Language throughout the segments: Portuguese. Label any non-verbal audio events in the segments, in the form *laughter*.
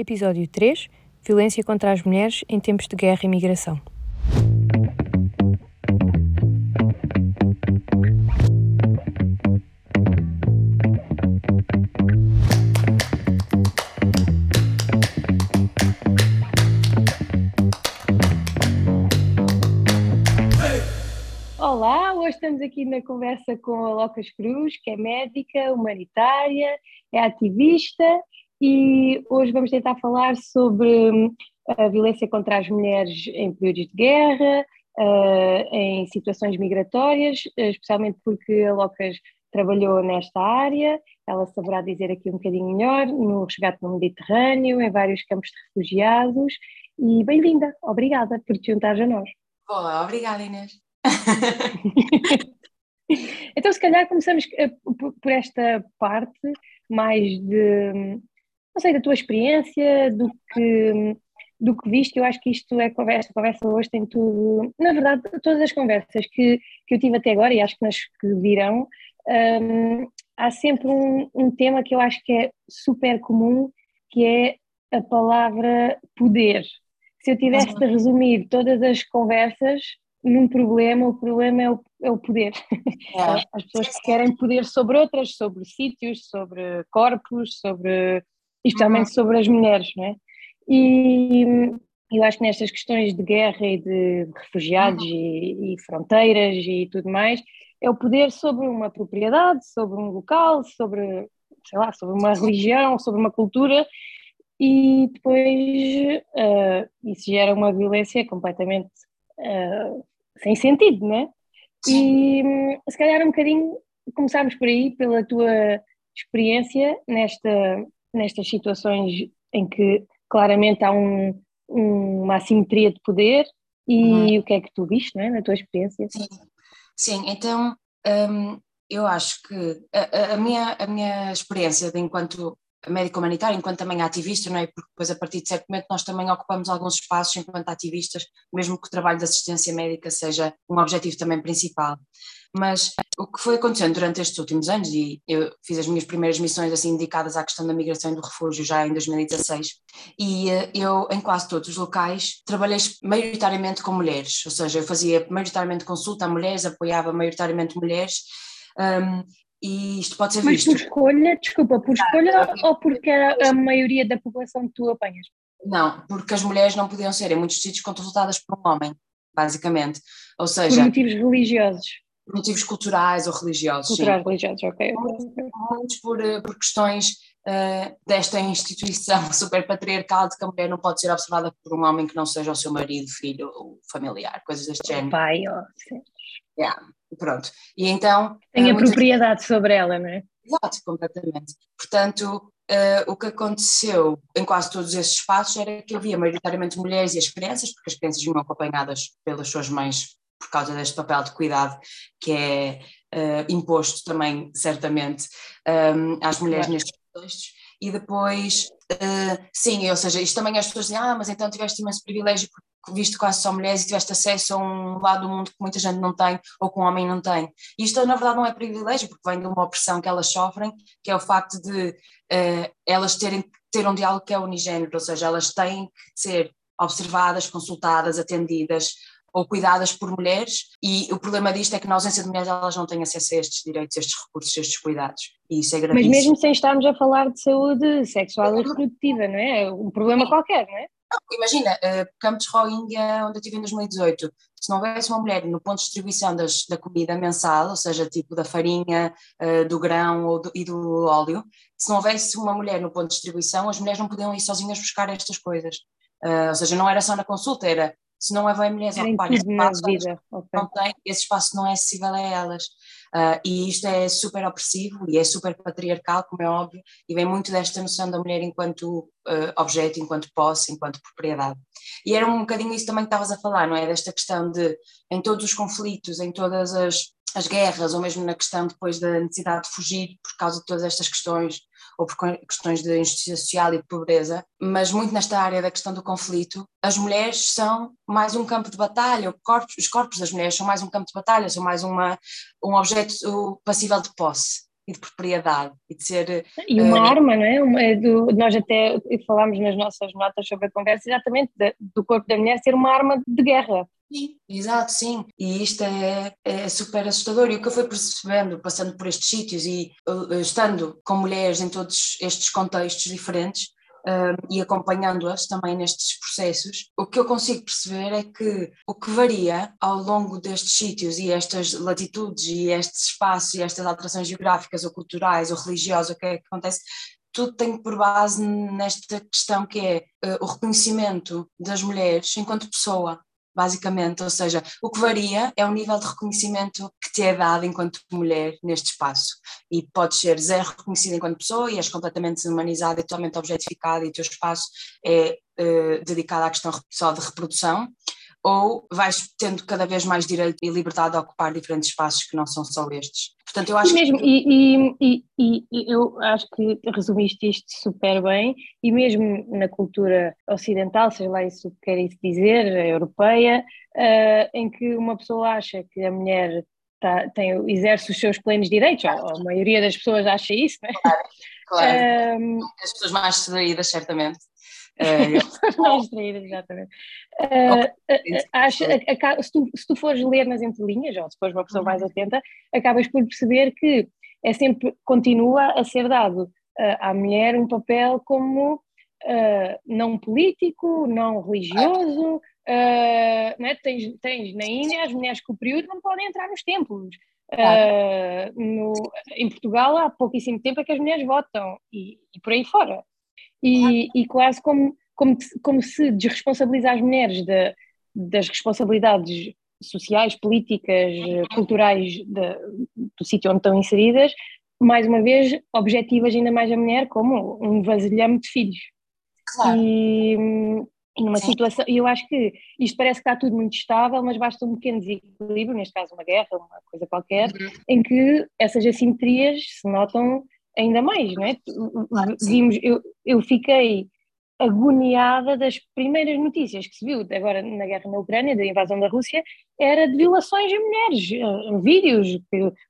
Episódio 3 Violência contra as mulheres em tempos de guerra e migração. Olá, hoje estamos aqui na conversa com a Locas Cruz, que é médica, humanitária, é ativista e hoje vamos tentar falar sobre hum, a violência contra as mulheres em períodos de guerra, uh, em situações migratórias, especialmente porque a Locas trabalhou nesta área, ela saberá dizer aqui um bocadinho melhor, no resgate no Mediterrâneo, em vários campos de refugiados, e bem-vinda, obrigada por te juntar a nós. Olá, obrigada Inês. *laughs* então, se calhar começamos eh, por esta parte mais de, não sei, da tua experiência, do que, do que viste. Eu acho que isto é conversa, conversa hoje tem tudo. Na verdade, todas as conversas que, que eu tive até agora, e acho que nas que virão, um, há sempre um, um tema que eu acho que é super comum, que é a palavra poder. Se eu tivesse de resumir todas as conversas, num problema, o problema é o, é o poder. É. *laughs* As pessoas que querem poder sobre outras, sobre sítios, sobre corpos, sobre, especialmente uhum. sobre as mulheres, não é? E eu acho que nestas questões de guerra e de refugiados uhum. e, e, fronteiras e tudo mais, é o poder sobre uma propriedade, sobre um local, sobre, sei lá, sobre uma religião, sobre uma cultura, e depois uh, isso gera uma violência completamente uh, sem sentido, não é? E se calhar um bocadinho começarmos por aí, pela tua experiência nesta, nestas situações em que claramente há um, uma assimetria de poder e uhum. o que é que tu viste, não é, na tua experiência? Sim, Sim então hum, eu acho que a, a, minha, a minha experiência de enquanto médico humanitário, enquanto também ativista, não é? Porque depois, a partir de certo momento, nós também ocupamos alguns espaços enquanto ativistas, mesmo que o trabalho de assistência médica seja um objetivo também principal. Mas o que foi acontecendo durante estes últimos anos, e eu fiz as minhas primeiras missões assim dedicadas à questão da migração e do refúgio já em 2016, e eh, eu, em quase todos os locais, trabalhei maioritariamente com mulheres, ou seja, eu fazia maioritariamente consulta a mulheres, apoiava maioritariamente mulheres, um, e isto pode ser Mas visto. por escolha, desculpa, por escolha ou porque era a maioria da população que tu apanhas? Não, porque as mulheres não podiam ser em muitos sítios consultadas por um homem, basicamente. Ou seja. Por motivos religiosos. Por motivos culturais ou religiosos. Culturais, religiosos, ok. Muitos, por, eh, por questões uh, desta instituição *laughs* super patriarcal de que a mulher não pode ser observada por um homem que não seja o seu marido, filho ou familiar, coisas deste género. Pai, ó. Oh, yeah. Pronto. E então. Tem a propriedade sobre ela, não é? Exato, completamente. Portanto, uh, o que aconteceu em quase todos esses espaços era que havia maioritariamente mulheres e as crianças, porque as crianças vinham acompanhadas pelas suas mães por causa deste papel de cuidado que é uh, imposto também, certamente, um, às mulheres claro. nestes contextos. E depois, uh, sim, ou seja, isto também as pessoas dizem, ah, mas então tiveste imenso privilégio porque visto quase só mulheres e tiveste acesso a um lado do mundo que muita gente não tem ou que um homem não tem. E isto na verdade não é privilégio, porque vem de uma opressão que elas sofrem, que é o facto de uh, elas terem que ter um diálogo que é unigênero, ou seja, elas têm que ser observadas, consultadas, atendidas ou cuidadas por mulheres e o problema disto é que na ausência de mulheres elas não têm acesso a estes direitos, a estes recursos, a estes cuidados e isso é gravíssimo. Mas mesmo sem estarmos a falar de saúde sexual e reprodutiva, não é? é um problema qualquer, não é? imagina, uh, Campos Rohingya, onde eu estive em 2018, se não houvesse uma mulher no ponto de distribuição das, da comida mensal, ou seja, tipo da farinha, uh, do grão do, e do óleo, se não houvesse uma mulher no ponto de distribuição, as mulheres não podiam ir sozinhas buscar estas coisas. Uh, ou seja, não era só na consulta, era se não haver mulheres a ocupar esse espaço, vida. Okay. não tem, esse espaço não é acessível a elas. Uh, e isto é super opressivo e é super patriarcal, como é óbvio, e vem muito desta noção da mulher enquanto uh, objeto, enquanto posse, enquanto propriedade. E era um bocadinho isso também que estavas a falar, não é? Desta questão de, em todos os conflitos, em todas as, as guerras, ou mesmo na questão depois da necessidade de fugir por causa de todas estas questões ou por questões de injustiça social e de pobreza, mas muito nesta área da questão do conflito, as mulheres são mais um campo de batalha, corpos, os corpos das mulheres são mais um campo de batalha, são mais uma, um objeto passível de posse. E de propriedade e de ser. E uma uh, arma, não é? Uma, do, nós até falámos nas nossas notas sobre a conversa exatamente de, do corpo da mulher ser uma arma de guerra. Sim, exato, sim. E isto é, é super assustador. E o que eu fui percebendo, passando por estes sítios e uh, estando com mulheres em todos estes contextos diferentes, e acompanhando-as também nestes processos, o que eu consigo perceber é que o que varia ao longo destes sítios e estas latitudes e estes espaços e estas alterações geográficas ou culturais ou religiosas, o que é que acontece, tudo tem por base nesta questão que é uh, o reconhecimento das mulheres enquanto pessoa, basicamente, ou seja, o que varia é o nível de reconhecimento que te é dado enquanto mulher neste espaço. E podes ser zero reconhecida enquanto pessoa e és completamente desumanizada e totalmente objetificada e o teu espaço é uh, dedicado à questão só de reprodução, ou vais tendo cada vez mais direito e liberdade a ocupar diferentes espaços que não são só estes. Portanto, eu acho e mesmo, que... e, e, e, e, eu acho que resumiste isto super bem, e mesmo na cultura ocidental, seja lá isso que quer dizer, europeia, uh, em que uma pessoa acha que a mulher tá, tem, exerce os seus plenos direitos, ou a maioria das pessoas acha isso, não é? Claro, claro. Um, As pessoas mais distraídas, certamente. *laughs* mais distraídas, exatamente. Uh, acho, se, tu, se tu fores ler nas entrelinhas, ou se fores uma pessoa mais uhum. atenta, acabas por perceber que é sempre, continua a ser dado uh, à mulher um papel como uh, não político, não religioso, uh, né? tens, tens na Índia as mulheres com o período não podem entrar nos templos. Uh, no, em Portugal há pouquíssimo tempo é que as mulheres votam e, e por aí fora e, e quase como, como, como se desresponsabiliza as mulheres de, das responsabilidades sociais, políticas, culturais de, do sítio onde estão inseridas, mais uma vez, objetivas ainda mais a mulher como um vasilhame de filhos. Claro. E, e numa Sim. situação, eu acho que isto parece que está tudo muito estável, mas basta um pequeno desequilíbrio, neste caso uma guerra, uma coisa qualquer, uhum. em que essas assimetrias se notam ainda mais, não é? Vimos, eu, eu fiquei agoniada das primeiras notícias que se viu agora na guerra na Ucrânia, da invasão da Rússia, era de violações a mulheres, vídeos,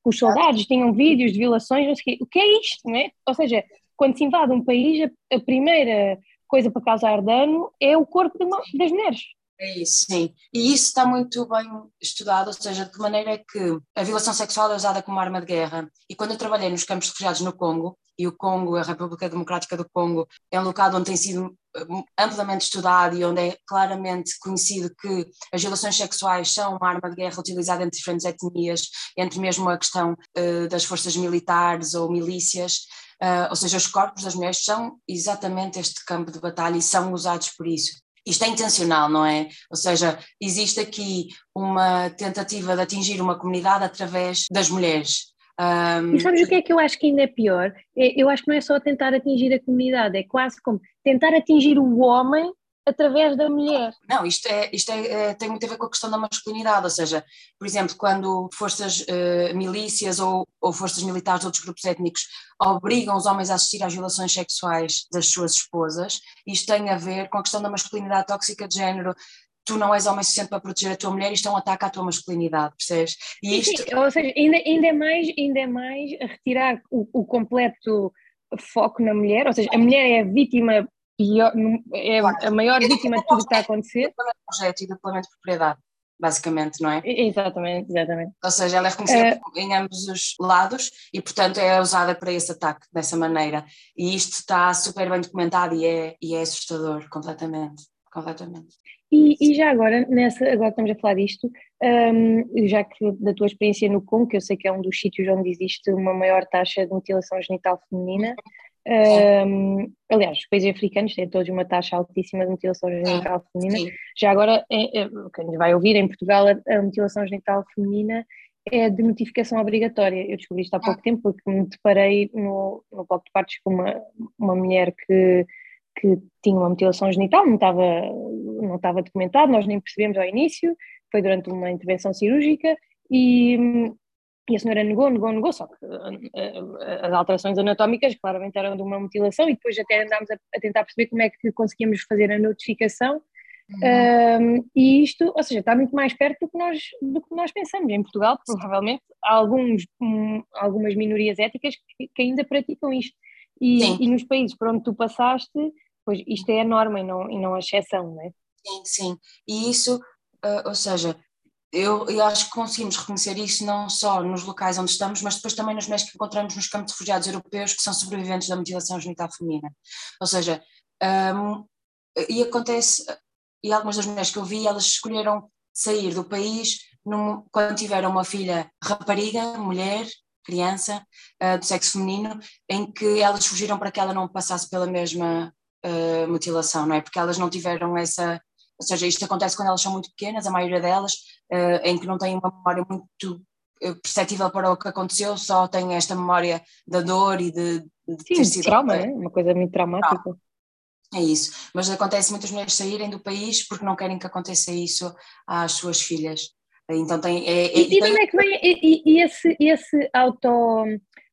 os soldados tinham vídeos de violações, não sei o, o que é isto, não é? Ou seja, quando se invade um país, a primeira coisa para causar dano é o corpo uma, das mulheres. É isso, sim. E isso está muito bem estudado, ou seja, de que maneira é que a violação sexual é usada como arma de guerra. E quando eu trabalhei nos campos de refugiados no Congo, e o Congo, a República Democrática do Congo, é um local onde tem sido hum, amplamente estudado e onde é claramente conhecido que as violações sexuais são uma arma de guerra utilizada entre diferentes etnias, entre mesmo a questão uh, das forças militares ou milícias, uh, ou seja, os corpos das mulheres são exatamente este campo de batalha e são usados por isso isto é intencional, não é? Ou seja, existe aqui uma tentativa de atingir uma comunidade através das mulheres. Um... E sabes o que é que eu acho que ainda é pior? É, eu acho que não é só tentar atingir a comunidade, é quase como tentar atingir o homem através da mulher. Não, isto, é, isto é, é, tem muito a ver com a questão da masculinidade, ou seja, por exemplo, quando forças uh, milícias ou, ou, forças militares de outros grupos étnicos obrigam os homens a assistir às violações sexuais das suas esposas, isto tem a ver com a questão da masculinidade tóxica de género, tu não és homem suficiente para proteger a tua mulher, isto é um ataque à tua masculinidade, percebes? E isto... Sim, ou seja, ainda, ainda, é mais, ainda é mais retirar o, o completo foco na mulher, ou seja, a mulher é a vítima pior, é a maior vítima de tudo que está a acontecer. projeto e do de propriedade, basicamente, não é? Exatamente, exatamente. Ou seja, ela é reconhecida uh, em ambos os lados e, portanto, é usada para esse ataque dessa maneira. E isto está super bem documentado e é, e é assustador, completamente. completamente. E, e, já agora, nessa, agora estamos a falar disto, um, já que da tua experiência no Congo, que eu sei que é um dos sítios onde existe uma maior taxa de mutilação genital feminina, um, aliás, os países africanos têm todos uma taxa altíssima de mutilação genital feminina. Já agora, é, é, quem nos vai ouvir, em Portugal a, a, mutilação genital feminina é de notificação obrigatória. Eu descobri isto há pouco ah. tempo porque me deparei no, no bloco de partes com uma, uma mulher que, que tinha uma mutilação genital, não estava, não estava documentado, nós nem percebemos ao início, foi durante uma intervenção cirúrgica e, e a senhora negou, negou, negou, só que eh, eh, as alterações anatómicas claramente eram de uma mutilação e depois até andámos a, a, tentar perceber como é que conseguíamos fazer a notificação Uhum. Um, e isto, ou seja, está muito mais perto do que nós, do que nós pensamos. Em Portugal, provavelmente, há alguns, um, algumas minorias éticas que, que, ainda praticam isto. E, e, nos países por onde tu passaste, pois isto é a norma e não, e não a exceção, não é? Sim, sim. E isso, uh, ou seja, eu, eu, acho que conseguimos reconhecer isso não só nos locais onde estamos, mas depois também nos meios que encontramos nos campos de refugiados europeus que são sobreviventes da mutilação genital feminina. Ou seja, um, e acontece, e algumas das mulheres que eu vi, elas escolheram sair do país num, quando tiveram uma filha rapariga, mulher, criança, uh, do sexo feminino, em que elas fugiram para que ela não passasse pela mesma uh, mutilação, não é? Porque elas não tiveram essa. Ou seja, isto acontece quando elas são muito pequenas, a maioria delas, uh, em que não têm uma memória muito perceptível para o que aconteceu, só têm esta memória da dor e de, de Sim, ter sido. trauma, é? uma coisa muito traumática. É isso, mas acontece muitas mulheres saírem do país porque não querem que aconteça isso às suas filhas. Então tem. É, é, e, tem... onde é que vem e, e, esse, esse auto.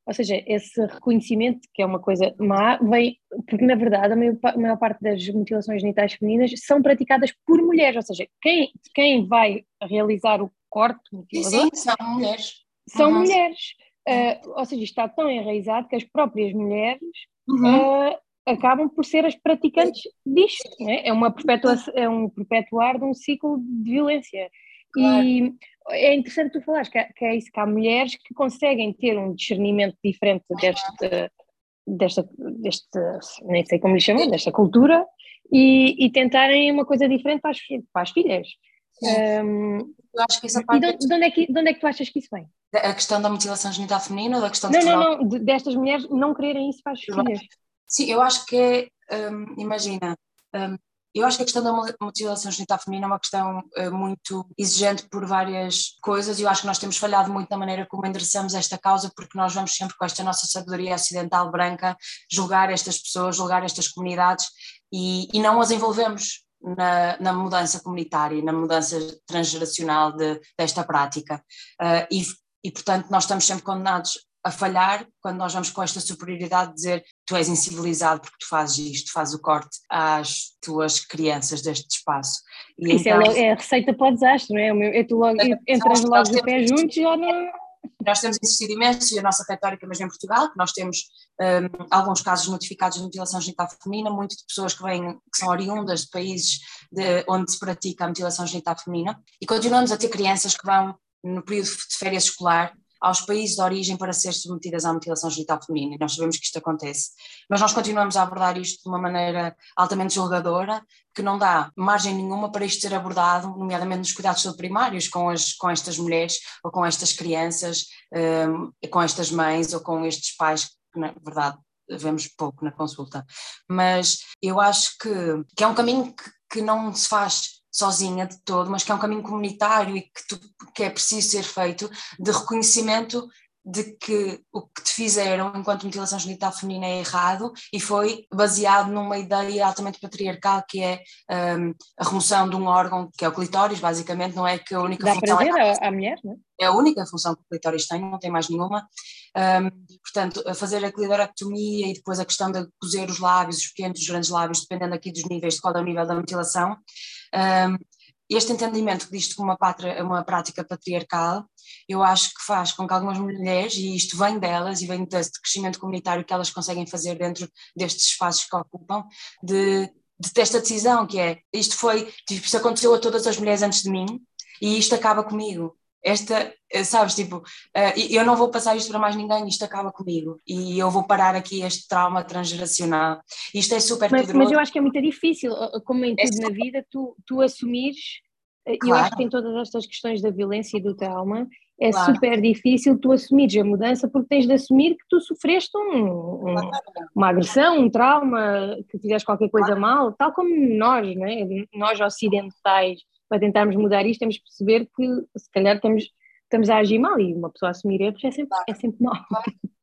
Ou seja, esse reconhecimento, que é uma coisa má, vem. Porque na verdade a maior, a maior parte das mutilações genitais femininas são praticadas por mulheres, ou seja, quem, quem vai realizar o corte mutilador. Sim, são mulheres. São uhum. mulheres. Uh, ou seja, está tão enraizado que as próprias mulheres. Uhum. Uh, acabam por ser as praticantes disto, é? É, uma perpetua, é um perpetuar de um ciclo de violência. Claro. E é interessante tu falares que, que, é isso, que há mulheres que conseguem ter um discernimento diferente deste, desta, deste, nem sei como lhe chamam, desta cultura e, e tentarem uma coisa diferente para as, para as filhas. Um, eu acho que essa parte. E de, de, onde é que, de onde é que tu achas que isso vem? A questão da mutilação genital feminina ou da questão não, Não, não, destas mulheres não quererem isso para as filhas. Sim, eu acho que é, imagina, eu acho que a questão da mutilação genital feminina é uma questão uh, muito exigente por várias coisas e eu acho que nós temos falhado muito na maneira como endereçamos esta causa porque nós vamos sempre com esta nossa sabedoria ocidental branca julgar estas pessoas, julgar estas comunidades e, e não as envolvemos na, na, mudança comunitária, na mudança transgeracional de, desta prática. Uh, e, e, portanto, nós estamos sempre condenados a falhar quando nós vamos com esta superioridade de dizer tu és incivilizado porque tu fazes isto, fazes o corte às tuas crianças deste espaço. E Isso é então, é, é, a receita para o desastre, não é? Eu tu logo, entras logo de pé juntos e já não... Nós temos insistido imenso, e a nossa retórica mesmo em Portugal, que nós temos um, alguns casos notificados de mutilação genital feminina, muito de pessoas que vêm, que são oriundas de países de, onde se pratica a mutilação genital feminina, e continuamos a ter crianças que vão no período de férias escolar aos países de origem para ser submetidas à mutilação genital feminina, e nós sabemos que isto acontece. Mas nós continuamos a abordar isto de uma maneira altamente julgadora, que não dá margem nenhuma para isto ser abordado, nomeadamente nos cuidados primários, com, as, com estas mulheres, ou com estas crianças, um, com estas mães, ou com estes pais, que na verdade vemos pouco na consulta. Mas eu acho que, que é um caminho que, que não se faz sozinha de todo, mas que é um caminho comunitário e que, tu, que é preciso ser feito de reconhecimento de que o que te fizeram enquanto mutilação genital feminina é errado e foi baseado numa ideia altamente patriarcal que é um, a remoção de um órgão que é o clitóris, basicamente, não é que a única Dá função... Para é, a, a mulher, não é? É a única função que o clitóris tem, não tem mais nenhuma. Um, portanto, a fazer a clitorectomia e depois a questão de cozer os lábios, os pequenos, os grandes lábios, dependendo aqui dos níveis, de qual é o nível da mutilação, um, este entendimento disto como uma, pátria, uma prática patriarcal, eu acho que faz com que algumas mulheres, e isto vem delas e vem deste crescimento comunitário que elas conseguem fazer dentro destes espaços que ocupam, de, de ter esta decisão que é, isto foi, tipo, isto aconteceu a todas as mulheres antes de mim e isto acaba comigo esta, eh, sabes, tipo, uh, eu não vou passar isto para mais ninguém, isto acaba comigo e eu vou parar aqui este trauma transgeracional. Isto é super mas, poderoso. Mas eu acho que é muito difícil, como em é tudo é na vida, tu, tu assumires, claro. eu acho que em todas estas questões da violência e do trauma, é claro. super difícil tu assumires a mudança porque tens de assumir que tu sofreste um, um, uma agressão, um trauma, que fizeste qualquer coisa claro. mal, tal como nós, né? nós ocidentais para tentarmos mudar isto, temos que perceber que se calhar estamos, estamos a agir mal e uma pessoa assumir erros é sempre, é sempre mal.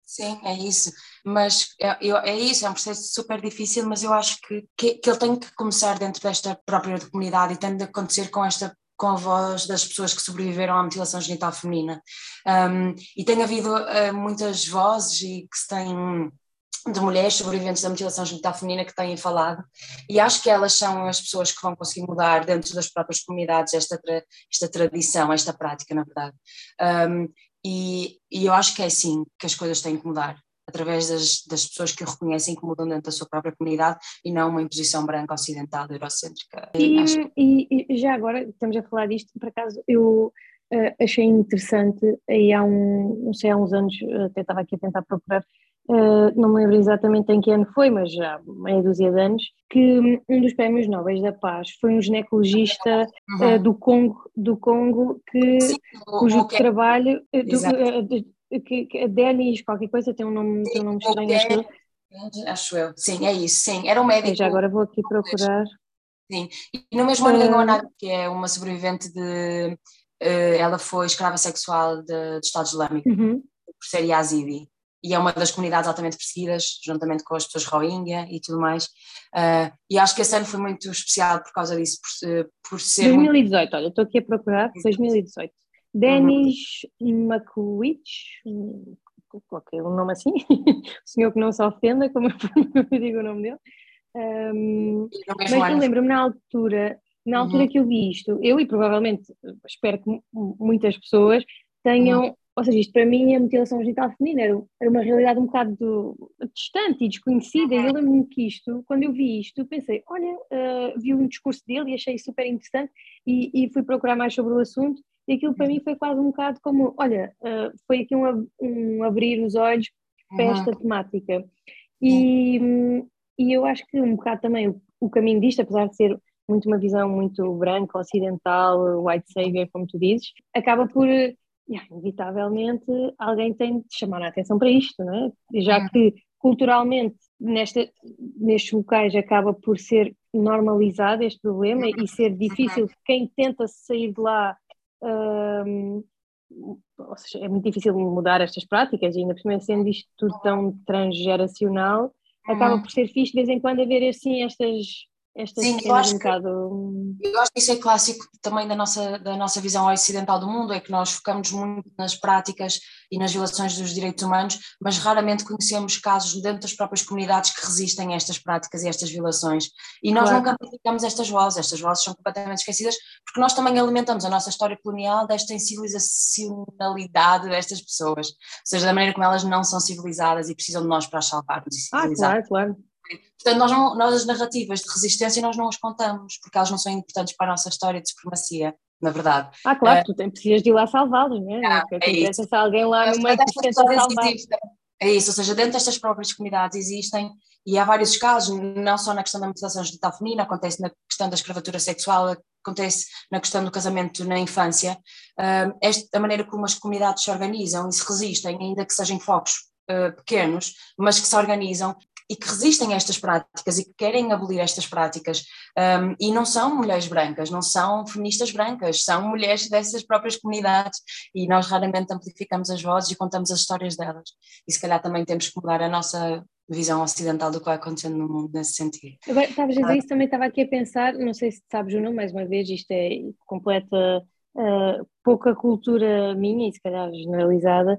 Sim, é isso. Mas é, é isso, é um processo super difícil, mas eu acho que, que, que ele tem que começar dentro desta própria comunidade e tem de acontecer com esta com a voz das pessoas que sobreviveram à mutilação genital feminina. Um, e tem havido uh, muitas vozes e que se têm de mulheres sobreviventes da mutilação genital feminina que têm falado, e acho que elas são as pessoas que vão conseguir mudar dentro das próprias comunidades esta, tra esta tradição, esta prática, na verdade. Um, e, e, eu acho que é assim que as coisas têm que mudar, através das, das pessoas que reconhecem que mudam dentro da sua própria comunidade e não uma imposição branca, ocidental, eurocêntrica. E, e, e já agora, estamos a falar disto, por acaso, eu uh, achei interessante, aí há um, não sei, há uns anos, até estava aqui a tentar procurar, Uh, não me lembro exatamente em que ano foi, mas já meia dúzia de anos, que um dos prémios Nobel da Paz foi um ginecologista uhum. uh, do Congo, do Congo que, Sim, cujo okay. trabalho, uh, que, que, Denis qualquer coisa, tem um nome, tem um nome estranho, acho eu. Acho eu, sim, é isso, sim, era um médico. Já agora vou aqui procurar. Sim, e no mesmo ano ganhou a Nadia, que é uma sobrevivente de, ela foi escrava sexual de, do Estado Islâmico, uhum. por ser Yazidi e é uma das comunidades altamente perseguidas, juntamente com as pessoas Rohingya e tudo mais. Uh, e acho que esse ano foi muito especial por causa disso, por, por ser. 2018, muito... olha, estou aqui a procurar, 2018. Denis uhum. Makuich, qualquer um nome assim, *laughs* o senhor que não se ofenda, como eu *laughs* digo o nome dele. Um, mas eu lembro-me na altura, na altura uhum. que eu vi isto, eu e provavelmente espero que muitas pessoas tenham uhum. Ou seja, isto para mim, a mutilação genital feminina era, era uma realidade um bocado distante e desconhecida. E eu lembro-me que isto, quando eu vi isto, pensei: olha, uh, vi um discurso dele e achei super interessante e, e, fui procurar mais sobre o assunto. E aquilo para mim foi quase um bocado como: olha, uh, foi aqui um, um, abrir os olhos para esta uhum. temática. E, e eu acho que um bocado também o, o caminho disto, apesar de ser muito uma visão muito branca, ocidental, white savior, como tu dizes, acaba por inevitavelmente alguém tem de chamar a atenção para isto, não é? Já uhum. que culturalmente nesta, nestes locais acaba por ser normalizado este problema e ser difícil quem tenta sair de lá. Um, ou seja, é muito difícil mudar estas práticas, e ainda por cima sendo isto tudo tão transgeracional, acaba uhum. por ser fixe de vez em quando haver assim estas Sim, eu acho, um bocado... eu acho que isso é clássico também da nossa, da nossa visão ocidental do mundo, é que nós focamos muito nas práticas e nas violações dos direitos humanos, mas raramente conhecemos casos dentro das próprias comunidades que resistem a estas práticas e a estas violações. E nós claro. nunca amplificamos estas vozes, estas vozes são completamente esquecidas, porque nós também alimentamos a nossa história colonial desta incivilizacionalidade destas pessoas, ou seja, da maneira como elas não são civilizadas e precisam de nós para as salvarmos. Ah, claro, claro. Portanto, nós, não, nós as narrativas de resistência nós não as contamos, porque elas não são importantes para a nossa história de supremacia, na verdade. Ah, claro, uh, tu tem, precisas de ir lá salvá-los, não é? Ah, é isso. se alguém lá no meio que salvar. É isso, ou seja, dentro destas próprias comunidades existem, e há vários casos, não só na questão da mutilação genital feminina, acontece na questão da escravatura sexual, acontece na questão do casamento na infância, uh, esta, a maneira como as comunidades se organizam e se resistem, ainda que sejam focos uh, pequenos, mas que se organizam e que resistem a estas práticas e que querem abolir estas práticas. Um, e não são mulheres brancas, não são feministas brancas, são mulheres dessas próprias comunidades e nós raramente amplificamos as vozes e contamos as histórias delas. E se calhar também temos que mudar a nossa visão ocidental do que vai acontecendo no mundo nesse sentido. Agora, estavas a dizer isso, também estava aqui a pensar, não sei se sabes ou não, mais uma vez, isto é completa uh, pouca cultura minha e se calhar generalizada,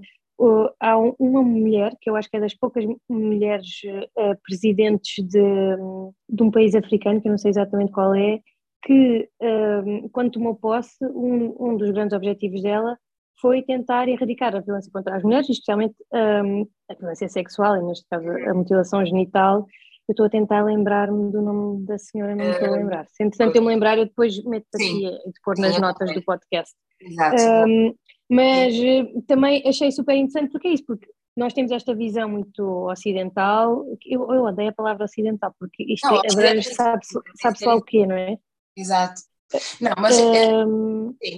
há uma mulher, que eu acho que é das poucas mulheres uh, presidentes de, de um país africano, que eu não sei exatamente qual é, que uh, quando tomou posse, um, um dos grandes objetivos dela foi tentar erradicar a violência contra as mulheres, especialmente um, a violência sexual, e neste caso a mutilação genital. Eu estou a tentar lembrar-me do nome da senhora, não me estou a lembrar. Se entretanto eu me lembrar, eu depois meto aqui e pôr nas notas do podcast. Exato. Um, mas eh, também achei super interessante porque é isso, porque nós temos esta visão muito ocidental, eu, eu odeio a palavra ocidental, porque isto não, é, sabe-se sabe lá o quê, não é? Exato. Não, mas um, é,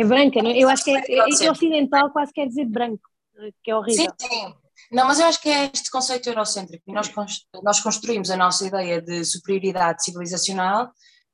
é branca, não é? Eu acho que é, é, é, ocidental quase quer dizer branco, que é horrível. Sim, sim. Não, mas eu acho que é este conceito eurocêntrico. Nós, nós construímos a nossa ideia de superioridade civilizacional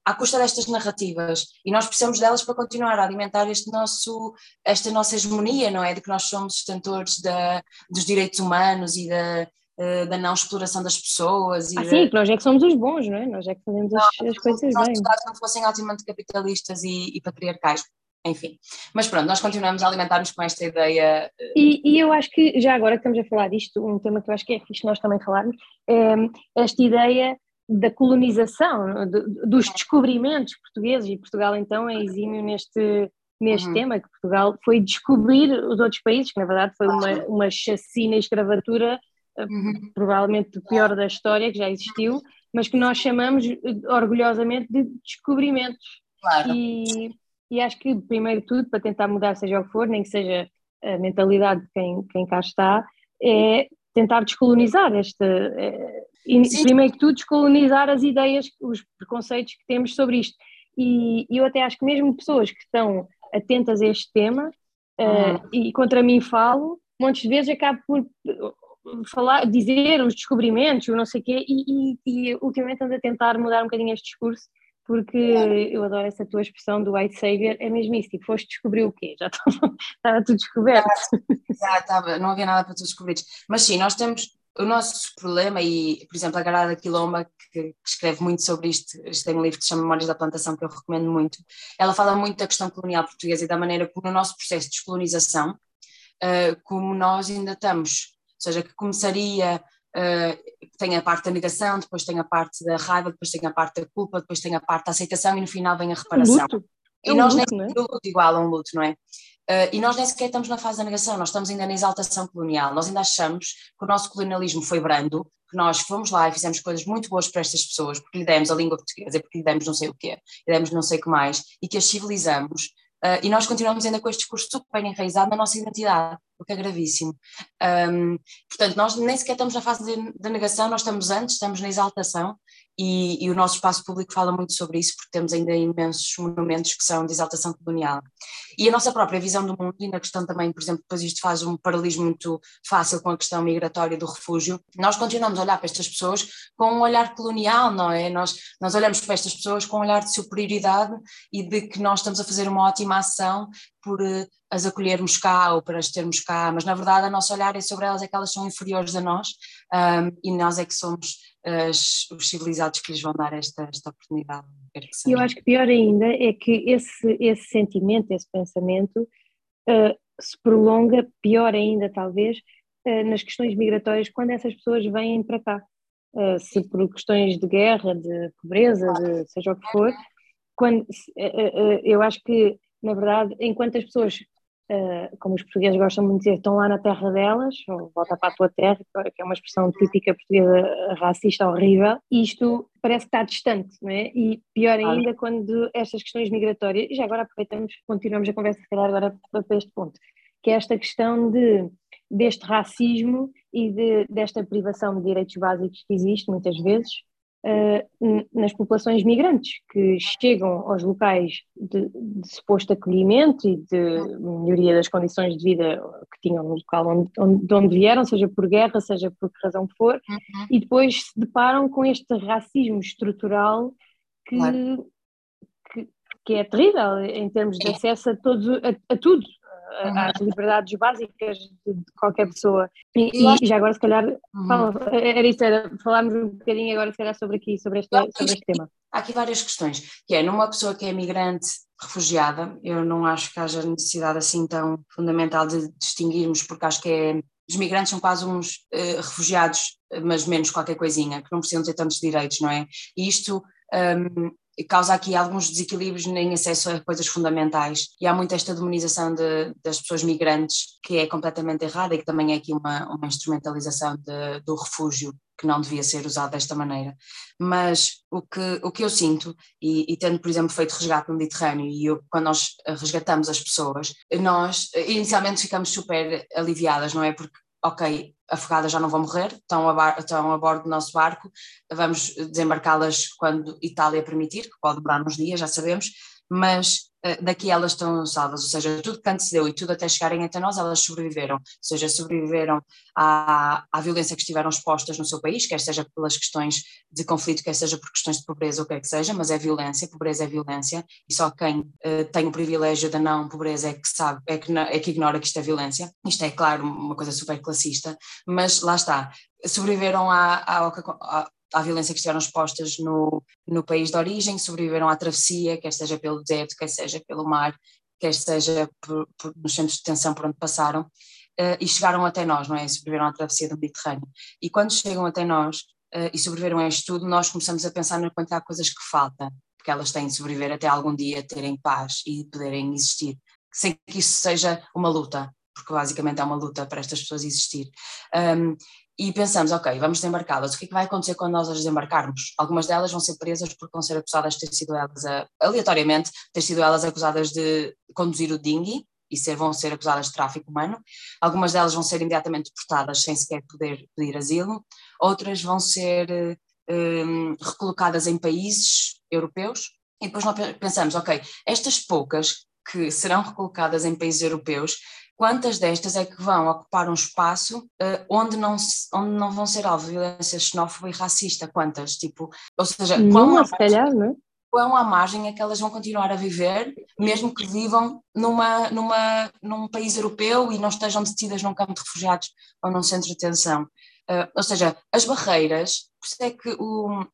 à custa destas narrativas e nós precisamos delas para continuar a alimentar este nosso, esta nossa hegemonia, não é? De que nós somos sustentores da, dos direitos humanos e da, eh, da não exploração das pessoas. E ah, sim, nós é que somos os bons, não é? Nós é que fazemos as, as coisas bem. Se não fossem altamente capitalistas e, e patriarcais. enfim. Mas pronto, nós continuamos a alimentar-nos com esta ideia. Eh, e, e, eu acho que, já agora que estamos a falar disto, um tema que eu acho que é fixe nós também falarmos, é esta ideia da colonização, de, dos descobrimentos portugueses, e Portugal então é exímio neste, neste uhum. tema, que Portugal foi descobrir os outros países, que na verdade foi uma, uma chacina e escravatura, eh, uhum. provavelmente o pior da história que já existiu, mas que nós chamamos eh, orgulhosamente de descobrimentos. Claro. E, e acho que, primeiro de tudo, para tentar mudar seja o que for, nem que seja a mentalidade de quem, quem cá está, é tentar descolonizar esta, é, e, primeiro que tudo, descolonizar as ideias, os preconceitos que temos sobre isto. E, eu até acho que mesmo pessoas que estão atentas a este tema, uh, e contra mim falo, muitas vezes acabo por falar, dizer os descobrimentos, o não sei o quê, e, e, e ultimamente ando a tentar mudar um bocadinho este discurso, porque eu adoro essa tua expressão do white savior, é mesmo isso, tipo, foste descobrir o quê? Já *laughs* estava, estava tudo descoberto. Já estava, não havia nada para tu descobrir. Mas sim, nós temos, o nosso problema, e por exemplo, a Garada Quilomba, que, que, escreve muito sobre isto, isto tem um livro que se chama Memórias da Plantação, que eu recomendo muito, ela fala muito da questão colonial portuguesa e da maneira como no nosso processo de descolonização, uh, como nós ainda estamos, ou seja, que começaria, uh, tem a parte da negação, depois tem a parte da raiva, depois tem a parte da culpa, depois tem a parte da aceitação e no final vem a reparação. Luto. É e nós luto, nem é? luto igual a um luto, não é? Uh, e nós nem sequer estamos na fase da negação, nós estamos ainda na exaltação colonial, nós ainda achamos que o nosso colonialismo foi brando, que nós fomos lá e fizemos coisas muito boas para estas pessoas, porque lhe demos a língua portuguesa, porque lhe demos não sei o quê, lhe demos não sei o que mais, e que as civilizamos, uh, e nós continuamos ainda com este discurso super enraizado na nossa identidade, o que é gravíssimo. Um, portanto, nós nem sequer estamos na fase de negação, nós estamos antes, estamos na exaltação, e, e, o nosso espaço público fala muito sobre isso, porque temos ainda imensos monumentos que são de exaltação colonial. E a nossa própria visão do mundo, e na questão também, por exemplo, depois isto faz um paralelismo muito fácil com a questão migratória do refúgio, nós continuamos a olhar para estas pessoas com um olhar colonial, não é? Nós, nós olhamos para estas pessoas com um olhar de superioridade e de que nós estamos a fazer uma ótima ação por uh, as acolhermos cá ou para as termos cá, mas na verdade a nosso olhar é sobre elas é que elas são inferiores a nós um, e nós é que somos as, os civilizados que lhes vão dar esta, esta oportunidade. Eu acho que pior ainda é que esse, esse sentimento, esse pensamento uh, se prolonga, pior ainda talvez, uh, nas questões migratórias quando essas pessoas vêm para cá. Uh, se por questões de guerra, de pobreza, de seja o que for, quando, eu acho que, na verdade, enquanto as pessoas Uh, como os portugueses gostam muito de dizer, estão lá na terra delas, ou volta para a tua terra, que é uma expressão típica portuguesa racista horrível, isto parece que está distante, não é? E pior ainda quando estas questões migratórias, e já agora aproveitamos, continuamos a conversa, se calhar agora para este ponto, que é esta questão de, deste racismo e de, desta privação de direitos básicos que existe muitas vezes, uh, nas populações migrantes que chegam aos locais de, de, suposto acolhimento e de melhoria das condições de vida que tinham no local onde, onde, de onde vieram, seja por guerra, seja por que razão for, uhum. e depois se deparam com este racismo estrutural que, claro. que, que, é terrível em termos de acesso a, todos, a, a tudo. Às liberdades básicas de, qualquer pessoa. E, e, já agora, se calhar, uhum. fala, era isso, era falarmos um bocadinho agora, se calhar, sobre aqui, sobre este, sobre este tema. Há aqui várias questões, que é, numa pessoa que é migrante, refugiada, eu não acho que haja necessidade assim tão fundamental de distinguirmos, porque acho que é os migrantes são quase uns uh, refugiados, mas menos qualquer coisinha, que não precisam ter tantos direitos, não é? E isto um, causa aqui alguns desequilíbrios em acesso a coisas fundamentais. E há muito esta demonização de, das pessoas migrantes que é completamente errada e que também é aqui uma, uma instrumentalização de, do refúgio que não devia ser usado desta maneira. Mas o que, o que eu sinto, e, e tendo, por exemplo, feito resgate no Mediterrâneo, e eu, quando nós resgatamos as pessoas, nós inicialmente ficamos super aliviadas, não é? Porque ok, afogadas já não vão morrer, estão a, estão a bordo do nosso barco, vamos desembarcá-las quando Itália permitir, que pode demorar uns dias, já sabemos, mas uh, daqui elas estão salvas, ou seja, tudo que antecedeu e tudo até chegarem até nós, elas sobreviveram, ou seja, sobreviveram à, à violência que estiveram expostas no seu país, quer seja pelas questões de conflito, quer seja por questões de pobreza, ou quer que seja, mas é violência, pobreza é violência, e só quem uh, tem o privilégio da não pobreza é que sabe, é que, é que ignora que isto é violência. Isto é, claro, uma coisa super classista, mas lá está, sobreviveram à, à, à violência que estiveram expostas no, no país de origem, sobreviveram à travessia, quer seja pelo deserto, quer seja pelo mar, quer seja por, por, nos centros de detenção por onde passaram, uh, e chegaram até nós, não é? Sobreviveram à travessia do Mediterrâneo. E quando chegam até nós uh, e sobreviveram a isto tudo, nós começamos a pensar na quantidade de coisas que falta, porque elas têm de sobreviver até algum dia terem paz e poderem existir, sem que isso seja uma luta, porque basicamente é uma luta para estas pessoas existir. Um, e pensamos, ok, vamos desembarcá-las, o que é que vai acontecer quando nós as desembarcarmos? Algumas delas vão ser presas porque vão ser acusadas de ter sido elas, a, aleatoriamente, ter sido elas acusadas de conduzir o dinghy, e ser, vão ser acusadas de tráfico humano. Algumas delas vão ser imediatamente deportadas sem sequer poder pedir asilo, outras vão ser um, recolocadas em países europeus. E depois nós pensamos, ok, estas poucas que serão recolocadas em países europeus, quantas destas é que vão ocupar um espaço uh, onde, não, onde não vão ser alvo de violência xenófoba e racista? Quantas? Tipo, ou seja, Nenhuma, se calhar, não é? quão à margem é que elas vão continuar a viver, mesmo que vivam numa, numa, num país europeu e não estejam detidas num campo de refugiados ou num centro de detenção. Uh, ou seja, as barreiras, por isso é que o,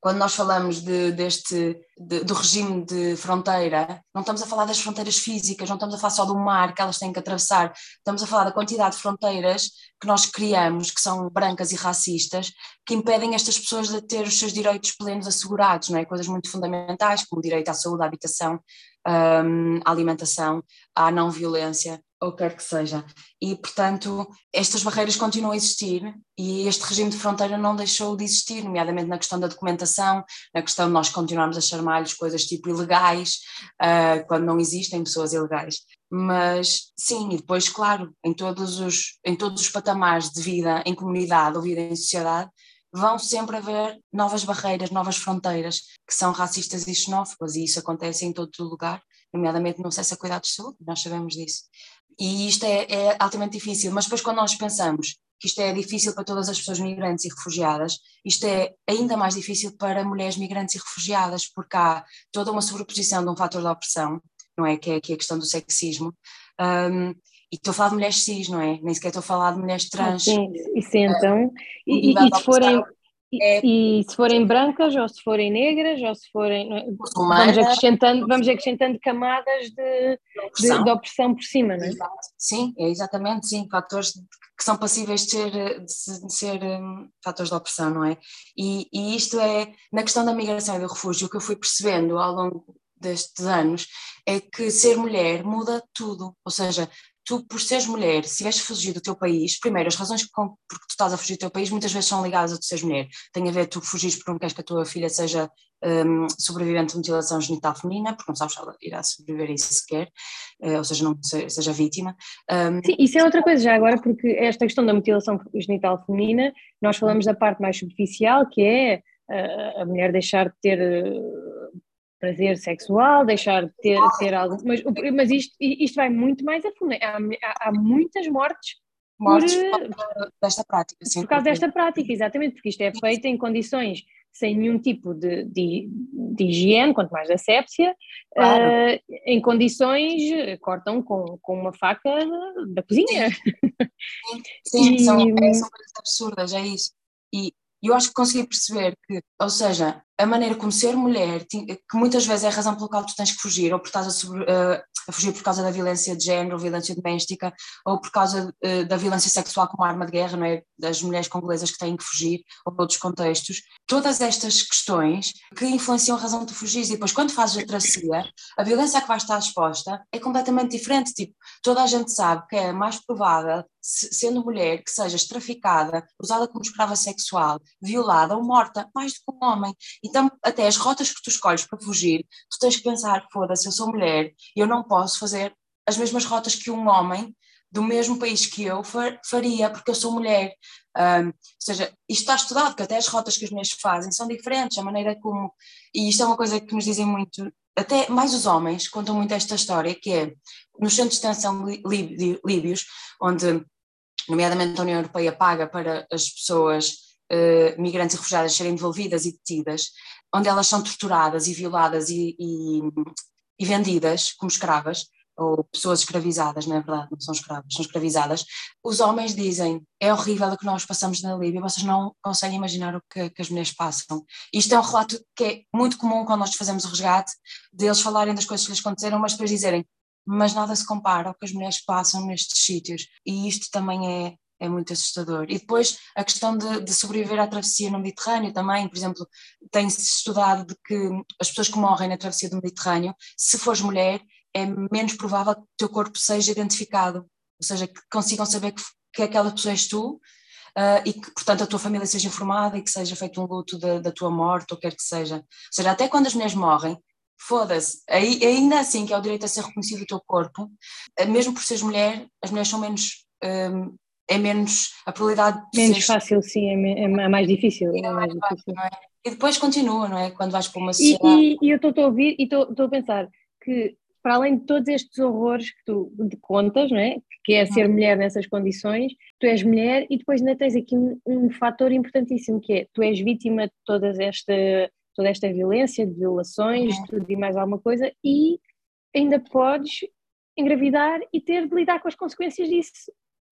quando nós falamos de, deste, de, do regime de fronteira, não estamos a falar das fronteiras físicas, não estamos a falar só do mar que elas têm que atravessar, estamos a falar da quantidade de fronteiras que nós criamos, que são brancas e racistas, que impedem estas pessoas de ter os seus direitos plenos assegurados, não é? Coisas muito fundamentais, como o direito à saúde, à habitação, um, à alimentação, à não violência, ou quer que seja. E, portanto, estas barreiras continuam a existir e este regime de fronteira não deixou de existir, nomeadamente na questão da documentação, na questão de nós continuarmos a chamar-lhes coisas tipo ilegais, uh, quando não existem pessoas ilegais. Mas, sim, e depois, claro, em todos os, em todos os patamares de vida em comunidade ou vida em sociedade, vão sempre haver novas barreiras, novas fronteiras que são racistas e xenófobas, e isso acontece em todo lugar, nomeadamente no acesso a cuidados de saúde, nós sabemos disso. E isto é, é altamente difícil, mas depois quando nós pensamos que isto é difícil para todas as pessoas migrantes e refugiadas, isto é ainda mais difícil para mulheres migrantes e refugiadas, porque há toda uma sobreposição de um fator de opressão, não é? Que é, que é a questão do sexismo. Um, e estou a falar de mulheres cis, não é? Nem sequer estou a falar de mulheres trans. Ah, sim, isso então. e, e, e se forem, é, e, se forem brancas, ou se forem negras, ou se forem. É? Vamos acrescentando, vamos acrescentando camadas de, opressão. De, de opressão por cima, não é? Sim, é exatamente, sim, fatores que são passíveis de ser, de ser um, fatores de opressão, não é? E, e isto é, na questão da migração e do refúgio, o que eu fui percebendo ao longo destes anos é que ser mulher muda tudo, ou seja, tu, por seres mulher, se tiveres fugido do teu país, primeiro, as razões com, porque tu estás a fugir do teu país muitas vezes são ligadas a tu seres mulher. Tem a ver tu fugires porque não queres que a tua filha seja um, sobrevivente de mutilação genital feminina, porque não sabes se ela irá sobreviver a isso sequer, uh, ou seja, não seja vítima. Um, Sim, isso é outra coisa já agora, porque esta questão da mutilação genital feminina, nós falamos da parte mais superficial, que é uh, a mulher deixar de ter. Prazer sexual, deixar de ter, ter algo. Mas, mas isto, isto vai muito mais a fundo. Há, há, há muitas mortes. Mortes por, por desta prática, sim. Por causa desta prática, exatamente, porque isto é feito em condições sem nenhum tipo de, de, de higiene, quanto mais asepsia, claro. uh, em condições, cortam com, com uma faca da cozinha. Sim, sim *laughs* e... são, é, são coisas absurdas, é isso. E eu acho que consegui perceber que, ou seja, a maneira como ser mulher, que muitas vezes é a razão pela qual tu tens que fugir, ou por estás a, sobre, uh, a fugir por causa da violência de género, violência doméstica, ou por causa uh, da violência sexual como arma de guerra, não é? das mulheres congolesas que têm que fugir, ou outros contextos. Todas estas questões que influenciam a razão de tu fugir. E depois, quando fazes a tracia, a violência a que vais estar exposta é completamente diferente. Tipo, toda a gente sabe que é mais provável sendo mulher, que sejas traficada, usada como escrava sexual, violada ou morta, mais do que um homem. Então, até as rotas que tu escolhes para fugir, tu tens que pensar: foda-se, eu sou mulher e eu não posso fazer as mesmas rotas que um homem do mesmo país que eu faria, porque eu sou mulher. Um, ou seja, isto está estudado, que até as rotas que as mulheres fazem são diferentes, a maneira como. E isto é uma coisa que nos dizem muito, até mais os homens contam muito esta história, que é nos centros de detenção líbios, onde, nomeadamente, a União Europeia paga para as pessoas uh, migrantes e refugiadas serem devolvidas e detidas, onde elas são torturadas e violadas e, e, e vendidas como escravas, ou pessoas escravizadas, não é verdade, não são escravas, são escravizadas, os homens dizem, é horrível o que nós passamos na Líbia, vocês não conseguem imaginar o que, que, as mulheres passam. Isto é um relato que é muito comum quando nós fazemos o resgate, deles falarem das coisas que lhes aconteceram, mas depois dizerem, mas nada se compara ao que as mulheres passam nestes sítios. E isto também é, é muito assustador. E depois a questão de, de, sobreviver à travessia no Mediterrâneo também, por exemplo, tem-se estudado de que as pessoas que morrem na travessia do Mediterrâneo, se fores mulher, é menos provável que o teu corpo seja identificado, ou seja, que consigam saber que, que aquela pessoa és tu uh, e que, portanto, a tua família seja informada e que seja feito um luto da, da tua morte, ou quer que seja. Ou seja, até quando as mulheres morrem, foda-se, ainda assim que é o direito a ser reconhecido o teu corpo, mesmo por seres mulher, as mulheres são menos um, é menos a probabilidade de menos ser... fácil sim é, é, mais difícil, é mais difícil. É? e depois continua não é quando vais para uma sociedade e, e, e eu estou a ouvir e estou a pensar que para além de todos estes horrores que tu contas, não é? que é ser uhum. mulher nessas condições, tu és mulher e depois ainda tens aqui um, um fator importantíssimo que é, tu és vítima de toda esta, toda esta violência, de violações, uhum. tudo e mais alguma coisa, e ainda podes engravidar e ter de lidar com as consequências disso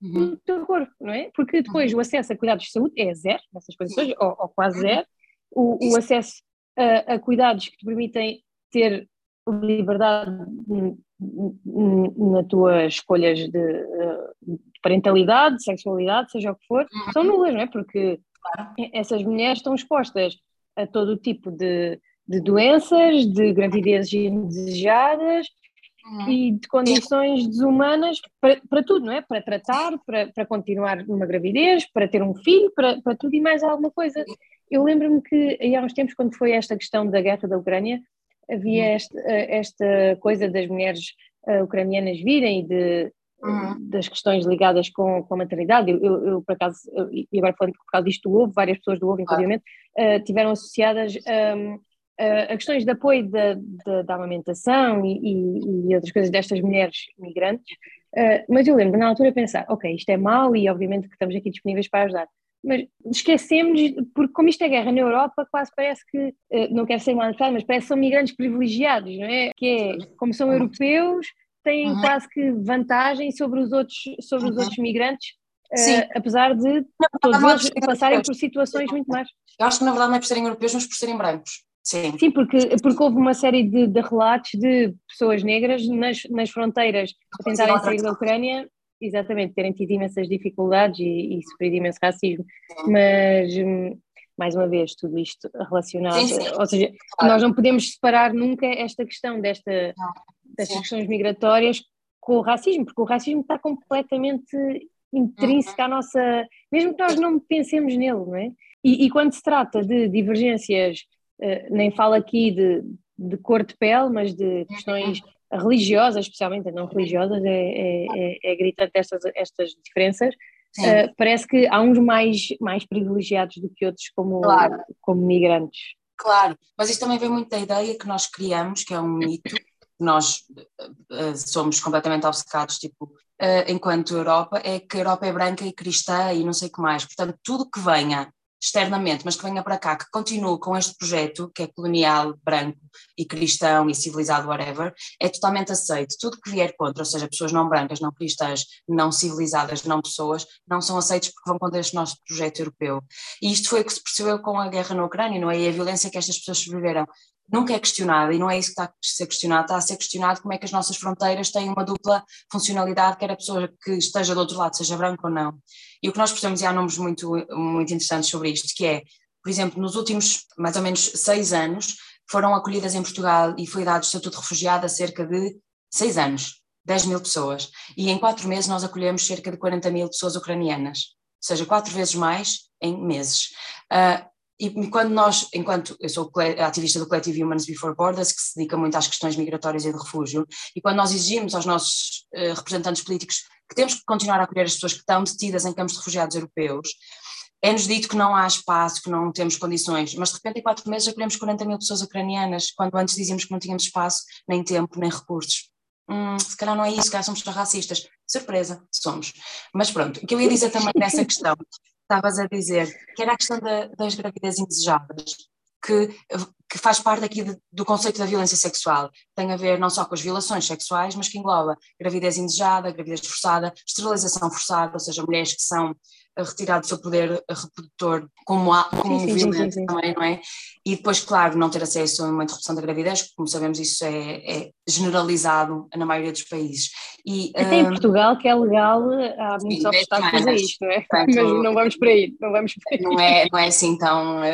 uhum. no teu corpo, não é? Porque depois uhum. o acesso a cuidados de saúde é zero nessas condições, ou, ou quase uhum. zero, o, o acesso a, a cuidados que te permitem ter liberdade nas tuas escolhas de, de, parentalidade, de sexualidade, seja o que for, uhum. são nulas, não é? Porque essas mulheres estão expostas a todo o tipo de, de doenças, de gravidezes indesejadas. E de condições desumanas para, para, tudo, não é? Para tratar, para, para continuar numa gravidez, para ter um filho, para, para tudo e mais alguma coisa. Eu lembro-me que há uns tempos, quando foi esta questão da guerra da Ucrânia, havia uhum. esta, esta coisa das mulheres uh, ucranianas virem e de, uhum. das questões ligadas com, com a maternidade. Eu, eu, eu por acaso, eu, e agora falando por causa disto do ovo, várias pessoas do ovo, inclusive, uh, tiveram associadas um, a questões de apoio da, da, da amamentação e, e, e, outras coisas destas mulheres migrantes. Uh, mas eu lembro na altura pensar, ok, isto é mau e obviamente que estamos aqui disponíveis para ajudar mas esquecemos, porque como isto é guerra na Europa, quase parece que, eh, não quero ser mal mas parece que são migrantes privilegiados, não é? Que é, como são europeus, têm uhum. quase que vantagem sobre os outros, sobre os uhum. outros migrantes, uh, apesar de todos eles passarem por situações muito mais. Eu acho que na verdade não é por serem europeus, mas por serem brancos. Sim, Sim porque, porque houve uma série de, de relatos de pessoas negras nas, nas fronteiras a tentarem sair da Ucrânia exatamente, terem tido imensas dificuldades e, e sofrido imenso racismo, mas hum, mais uma vez, tudo isto relacionado, sim, sim. ou seja, claro. nós não podemos separar nunca esta questão desta, destas questões migratórias com o racismo, porque o racismo está completamente intrínseco uhum. à nossa, mesmo que nós não pensemos nele, não é? E, e quando se trata de divergências, nem falo aqui de, de cor de pele, mas de questões religiosas, especialmente não religiosas, é, é, é, é gritante estas, estas diferenças. Uh, parece que há uns mais, mais privilegiados do que outros como, claro. como migrantes. Claro, mas isto também vem muito da ideia que nós criamos, que é um mito, nós uh, somos completamente obcecados, tipo, uh, enquanto Europa, é que a Europa é branca e cristã e não sei o que mais. Portanto, tudo que venha externamente, mas que venha para cá, que continue com este projeto, que é colonial, branco e cristão e civilizado, whatever, é totalmente aceito. Tudo que vier contra, ou seja, pessoas não brancas, não cristãs, não civilizadas, não pessoas, não são aceitos porque vão contra este nosso projeto europeu. E isto foi o que se percebeu com a guerra na Ucrânia, não é? E a violência que estas pessoas sobreviveram nunca é questionada e não é isso que está a ser questionado, está a ser questionado como é que as nossas fronteiras têm uma dupla funcionalidade, quer a pessoa que esteja do outro lado, seja branca ou não. E o que nós percebemos, e há números muito, muito interessantes sobre isto, que é, por exemplo, nos últimos mais ou menos seis anos, foram acolhidas em Portugal e foi dado estatuto de refugiado a cerca de seis anos, 10 mil pessoas. E em quatro meses nós acolhemos cerca de 40 mil pessoas ucranianas, ou seja, quatro vezes mais em meses. Uh, e quando nós, enquanto eu sou ativista do coletivo Humans Before Borders, que se dedica muito às questões migratórias e de refúgio, e quando nós exigimos aos nossos uh, representantes políticos que temos que continuar a acolher as pessoas que estão detidas em campos de refugiados europeus, é-nos dito que não há espaço, que não temos condições, mas de repente em quatro meses acolhemos 40 mil pessoas ucranianas, quando antes dizíamos que não tínhamos espaço, nem tempo, nem recursos. Hum, se calhar não é isso, se calhar somos racistas. Surpresa, somos. Mas pronto, o que eu ia dizer também nessa *laughs* questão estavas a dizer, que era a questão da, das gravidez indesejadas, que que faz parte aqui de, do conceito da violência sexual. Tem a ver não só com as violações sexuais, mas que engloba gravidez indesejada, gravidez forçada, esterilização forçada, ou seja, mulheres que são retirar do seu poder reprodutor como, há, como sim, sim, violento sim, também, não é? E depois, claro, não ter acesso a uma interrupção da gravidez, como sabemos, isso é, é generalizado na maioria dos países. E, Até um, em Portugal, que é legal, há muitos obstáculos a isto, não é? Portanto, *laughs* Mas não vamos por aí, não vamos por aí. Não é, não é assim tão...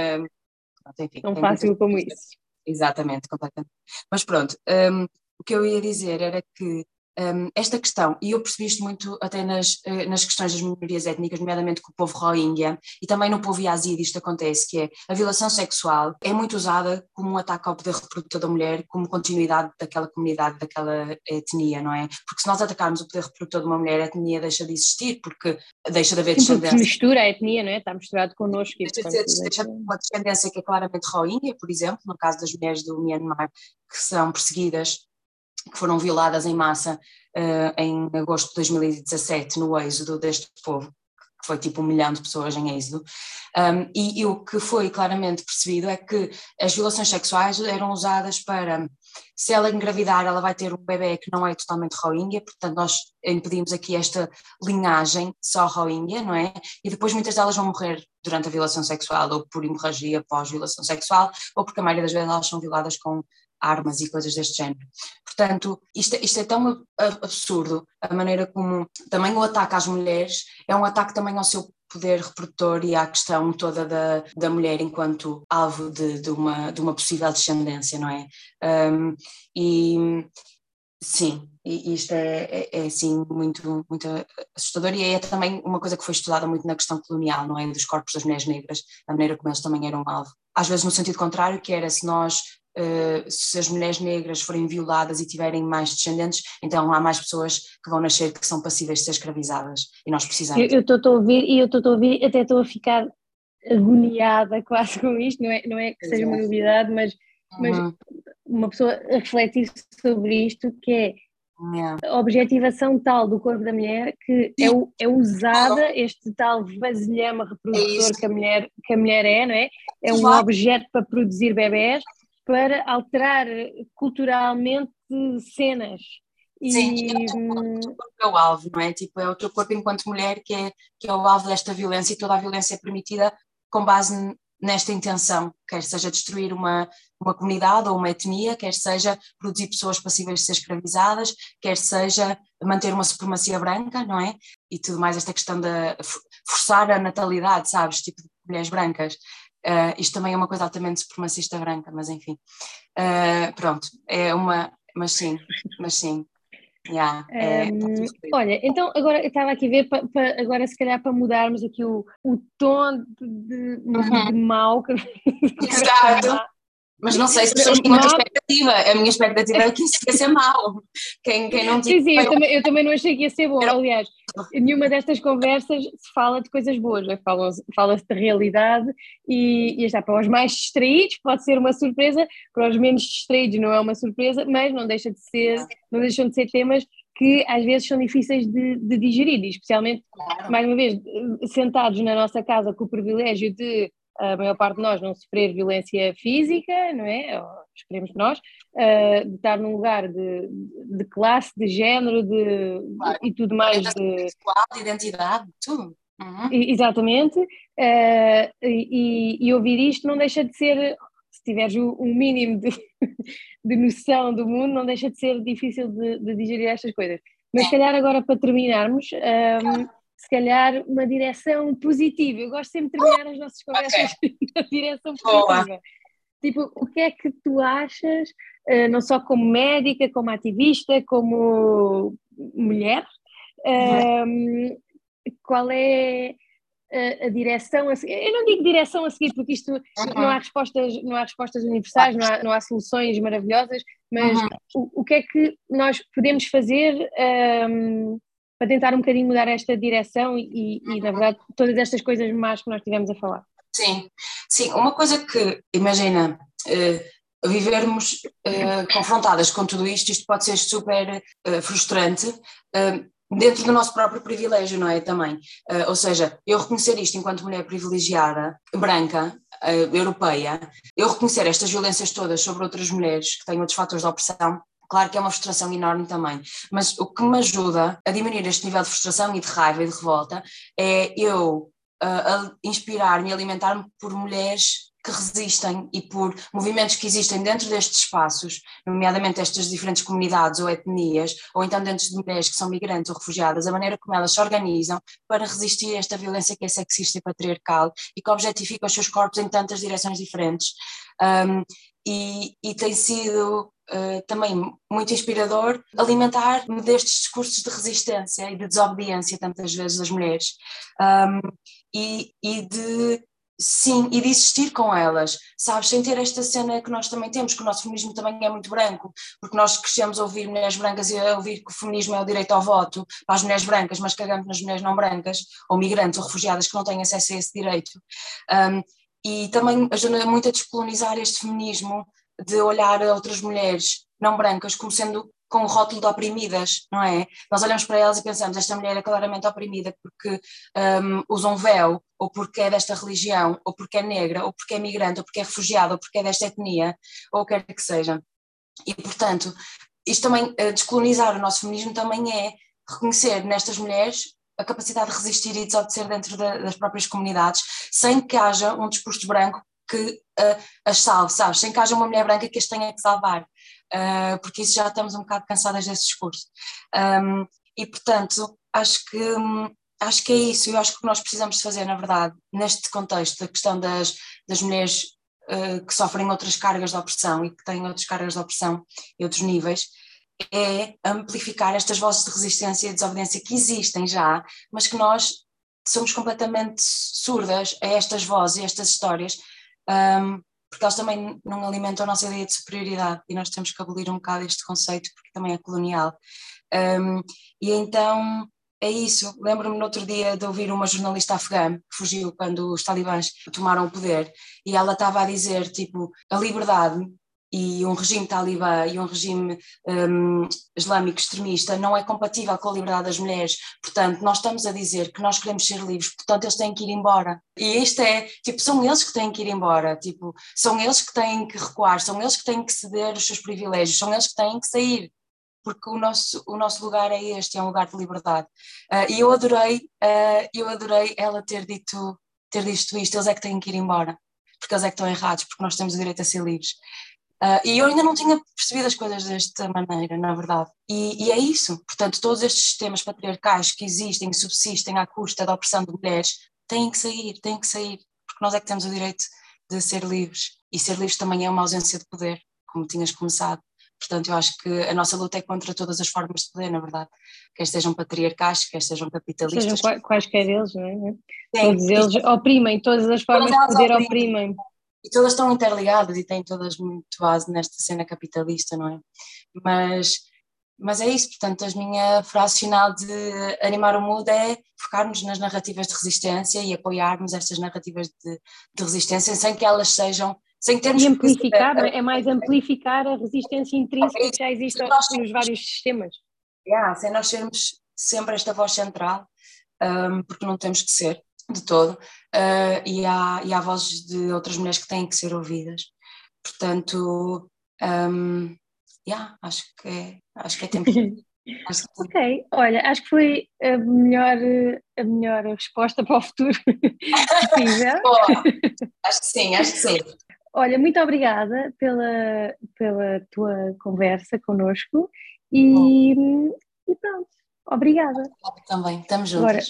Uh, enfim, tão fácil como isso. Exatamente, completamente. Mas pronto, um, o que eu ia dizer era que um, esta questão, e eu percebi isto muito até nas, eh, nas questões das minorias étnicas, nomeadamente com o povo Rohingya, e também no povo Yazidi isto acontece, que é a violação sexual é muito usada como um ataque ao poder reprodutor da mulher, como continuidade daquela comunidade, daquela etnia, não é? Porque se nós atacarmos o poder reprodutor de uma mulher, a etnia deixa de existir, porque deixa de haver Sim, descendência. mistura a etnia, não é? Está misturado connosco. Deixa, de, deixa de uma descendência que é claramente Rohingya, por exemplo, no caso das mulheres do Myanmar, que são perseguidas que foram violadas em massa uh, em agosto de 2017 no êxodo deste povo, que foi tipo um milhão de pessoas em êxodo, um, e, e, o que foi claramente percebido é que as violações sexuais eram usadas para, se ela engravidar, ela vai ter um bebê que não é totalmente Rohingya, portanto nós impedimos aqui esta linhagem só Rohingya, não é? E depois muitas delas vão morrer durante a violação sexual, ou por hemorragia pós-violação sexual, ou porque a maioria das vezes elas são violadas com armas e coisas deste género. Portanto, isto, isto é tão absurdo, a maneira como também o ataque às mulheres é um ataque também ao seu poder reprodutor e à questão toda da, da mulher enquanto alvo de, de, uma, de uma possível descendência, não é? Um, e sim, isto é, é, é assim muito, muito assustador e é também uma coisa que foi estudada muito na questão colonial, não é? Dos corpos das mulheres negras, da maneira como eles também eram alvo. Às vezes no sentido contrário, que era se nós Uh, se as mulheres negras forem violadas e tiverem mais descendentes, então há mais pessoas que vão nascer que são passíveis de ser escravizadas. E nós precisamos. Eu estou a ouvir e eu estou a ouvir, até estou a ficar agoniada *laughs* quase com isto, não é, não é que seja uma novidade, mas, mas uhum. uma pessoa a refletir sobre isto que é a objetivação tal do corpo da mulher que é, é, usada este tal vasilhama reprodutor é que, a mulher, que a mulher é, não é? É um objeto para produzir bebés para alterar culturalmente cenas. E... Sim, é o alvo, não é? Tipo, é o teu corpo enquanto mulher que é, que é o alvo desta violência e toda a violência é permitida com base nesta intenção, quer seja destruir uma, uma comunidade ou uma etnia, quer seja produzir pessoas passíveis de ser escravizadas, quer seja manter uma supremacia branca, não é? E tudo mais, esta questão de forçar a natalidade, sabes? Tipo, de mulheres brancas. Uh, isto também é uma coisa altamente supremacista branca, mas enfim. Uh, pronto, é uma. Mas sim, mas sim. Yeah, é, um, olha, então agora eu estava aqui a ver, pa, pa, agora se calhar para mudarmos aqui o, o tom de, de, uhum. de mau que. Exato. *laughs* Mas não sei se pessoas têm outra expectativa. A minha expectativa é que isso ia ser mau. Quem, quem não tinha. Sim, sim, eu também, eu também não achei que ia ser bom. Aliás, nenhuma destas conversas se fala de coisas boas, né? fala-se fala de realidade e, e está para os mais distraídos pode ser uma surpresa, para os menos distraídos não é uma surpresa, mas não deixa de ser, não deixam de ser temas que às vezes são difíceis de, de digerir, especialmente, mais uma vez, sentados na nossa casa com o privilégio de a maior parte de nós não sofrer violência física, não é? Ou esperemos que nós, uh, de estar num lugar de, de classe, de género de, claro. e tudo mais. De, sexual, de identidade, tudo. Uhum. Exatamente, uh, e, e, ouvir isto não deixa de ser, se tiveres um mínimo de, *laughs* de noção do mundo, não deixa de ser difícil de, de digerir estas coisas. Mas, se calhar, agora para terminarmos, um, ehm, se calhar uma direção positiva. Eu gosto sempre de terminar as nossas conversas *laughs* okay. na direção positiva. Boa. Tipo, o que é que tu achas, uh, não só como médica, como ativista, como mulher, uh, qual é a, a, direção a seguir? Eu não digo direção a seguir, porque isto uhum. não há respostas, não há respostas universais, não há, não há soluções maravilhosas, mas uhum. o, o que é que nós podemos fazer um, para tentar um bocadinho mudar esta direção e, e, na verdade, todas estas coisas más que nós tivemos a falar. Sim, sim, uma coisa que, imagina, uh, vivermos uh, confrontadas com tudo isto, isto pode ser super uh, frustrante, dentro do nosso próprio privilégio, não é? Também. Uh, ou seja, eu reconhecer isto enquanto mulher privilegiada, branca, uh, europeia, eu reconhecer estas violências todas sobre outras mulheres que têm outros fatores de opressão, Claro que é uma frustração enorme também, mas o que me ajuda a diminuir este nível de frustração e de raiva e de revolta é eu uh, inspirar-me e alimentar-me por mulheres que resistem e por movimentos que existem dentro destes espaços, nomeadamente estas diferentes comunidades ou etnias, ou então dentro de mulheres que são migrantes ou refugiadas, a maneira como elas se organizam para resistir a esta violência que é sexista e patriarcal e que objetifica os seus corpos em tantas direções diferentes. Um, e, e, tem sido uh, também muito inspirador alimentar-me destes discursos de resistência e de desobediência, tantas vezes, das mulheres, um, e, e de Sim, e de existir com elas, sabes? Sem ter esta cena que nós também temos, que o nosso feminismo também é muito branco, porque nós crescemos a ouvir mulheres brancas e a ouvir que o feminismo é o direito ao voto para as mulheres brancas, mas cagamos nas mulheres não brancas, ou migrantes ou refugiadas que não têm acesso a esse direito. Um, e também ajuda muito a descolonizar este feminismo de olhar a outras mulheres não brancas como sendo com o rótulo de oprimidas, não é? Nós olhamos para elas e pensamos, esta mulher é claramente oprimida porque um, usa um véu, ou porque é desta religião, ou porque é negra, ou porque é migrante, ou porque é refugiada, ou porque é desta etnia, ou quer que seja. E, portanto, isto também, eh, descolonizar o nosso feminismo também é reconhecer nestas mulheres a capacidade de resistir e desobedecer dentro das próprias comunidades, sem que haja um discurso branco que uh, as salve, sabes? Sem que haja uma mulher branca que as tenha que salvar uh, porque isso já estamos um bocado cansadas desse discurso. Um, e, portanto, acho que, acho que é isso, eu acho que o que nós precisamos fazer, na verdade, neste contexto, da questão das, das mulheres uh, que sofrem outras cargas de opressão e que têm outras cargas de opressão e outros níveis, é amplificar estas vozes de resistência e desobediência que existem já, mas que nós somos completamente surdas a estas vozes e estas histórias, um, porque eles também não alimentam a nossa ideia de superioridade e nós temos que abolir um bocado este conceito porque também é colonial. Um, e então é isso. Lembro-me no outro dia de ouvir uma jornalista afegã que fugiu quando os talibãs tomaram o poder e ela estava a dizer tipo a liberdade e um regime talibã e um regime um, islâmico extremista não é compatível com a liberdade das mulheres. Portanto, nós estamos a dizer que nós queremos ser livres, portanto, eles têm que ir embora. E isto é, tipo, são eles que têm que ir embora, tipo, são eles que têm que recuar, são eles que têm que ceder os seus privilégios, são eles que têm que sair. Porque o nosso, o nosso lugar é este, é um lugar de liberdade. Uh, e eu adorei, uh, eu adorei ela ter dito, ter dito isto, eles é que têm que ir embora, porque eles é que estão errados, porque nós temos o direito a ser livres. Uh, e eu ainda não tinha percebido as coisas desta maneira, na verdade. E, e, é isso. Portanto, todos estes sistemas patriarcais que existem e subsistem à custa da opressão de mulheres têm que sair, têm que sair, porque nós é que temos o direito de ser livres. E ser livres também é uma ausência de poder, como tinhas começado. Portanto, eu acho que a nossa luta é contra todas as formas de poder, na verdade. Quer sejam patriarcais, quer sejam capitalistas. Sejam quaisquer eles, não é? Todos eles oprimem, todas as formas de poder oprimem. oprimem e todas estão interligadas e têm todas muito base nesta cena capitalista, não é? Mas, mas é isso, portanto, a minha frase final de animar o mundo é focarmos nas narrativas de resistência e apoiarmos estas narrativas de, de resistência sem que elas sejam sem termos e amplificar, que... é mais amplificar a resistência intrínseca que já existe nos vários sistemas. Yeah, sem nós sermos sempre esta voz central, um, porque não temos que ser de todo, uh, e, há, e há vozes de outras mulheres que têm que ser ouvidas. Portanto, um, yeah, acho, que é, acho que é tempo. *laughs* Acho que... Ok, olha, acho que foi a melhor, a melhor resposta para o futuro *laughs* possível. *laughs* acho que sim, acho que sim. Olha, muito obrigada pela, pela tua conversa connosco e, e pronto, obrigada. Também, estamos juntos. Agora,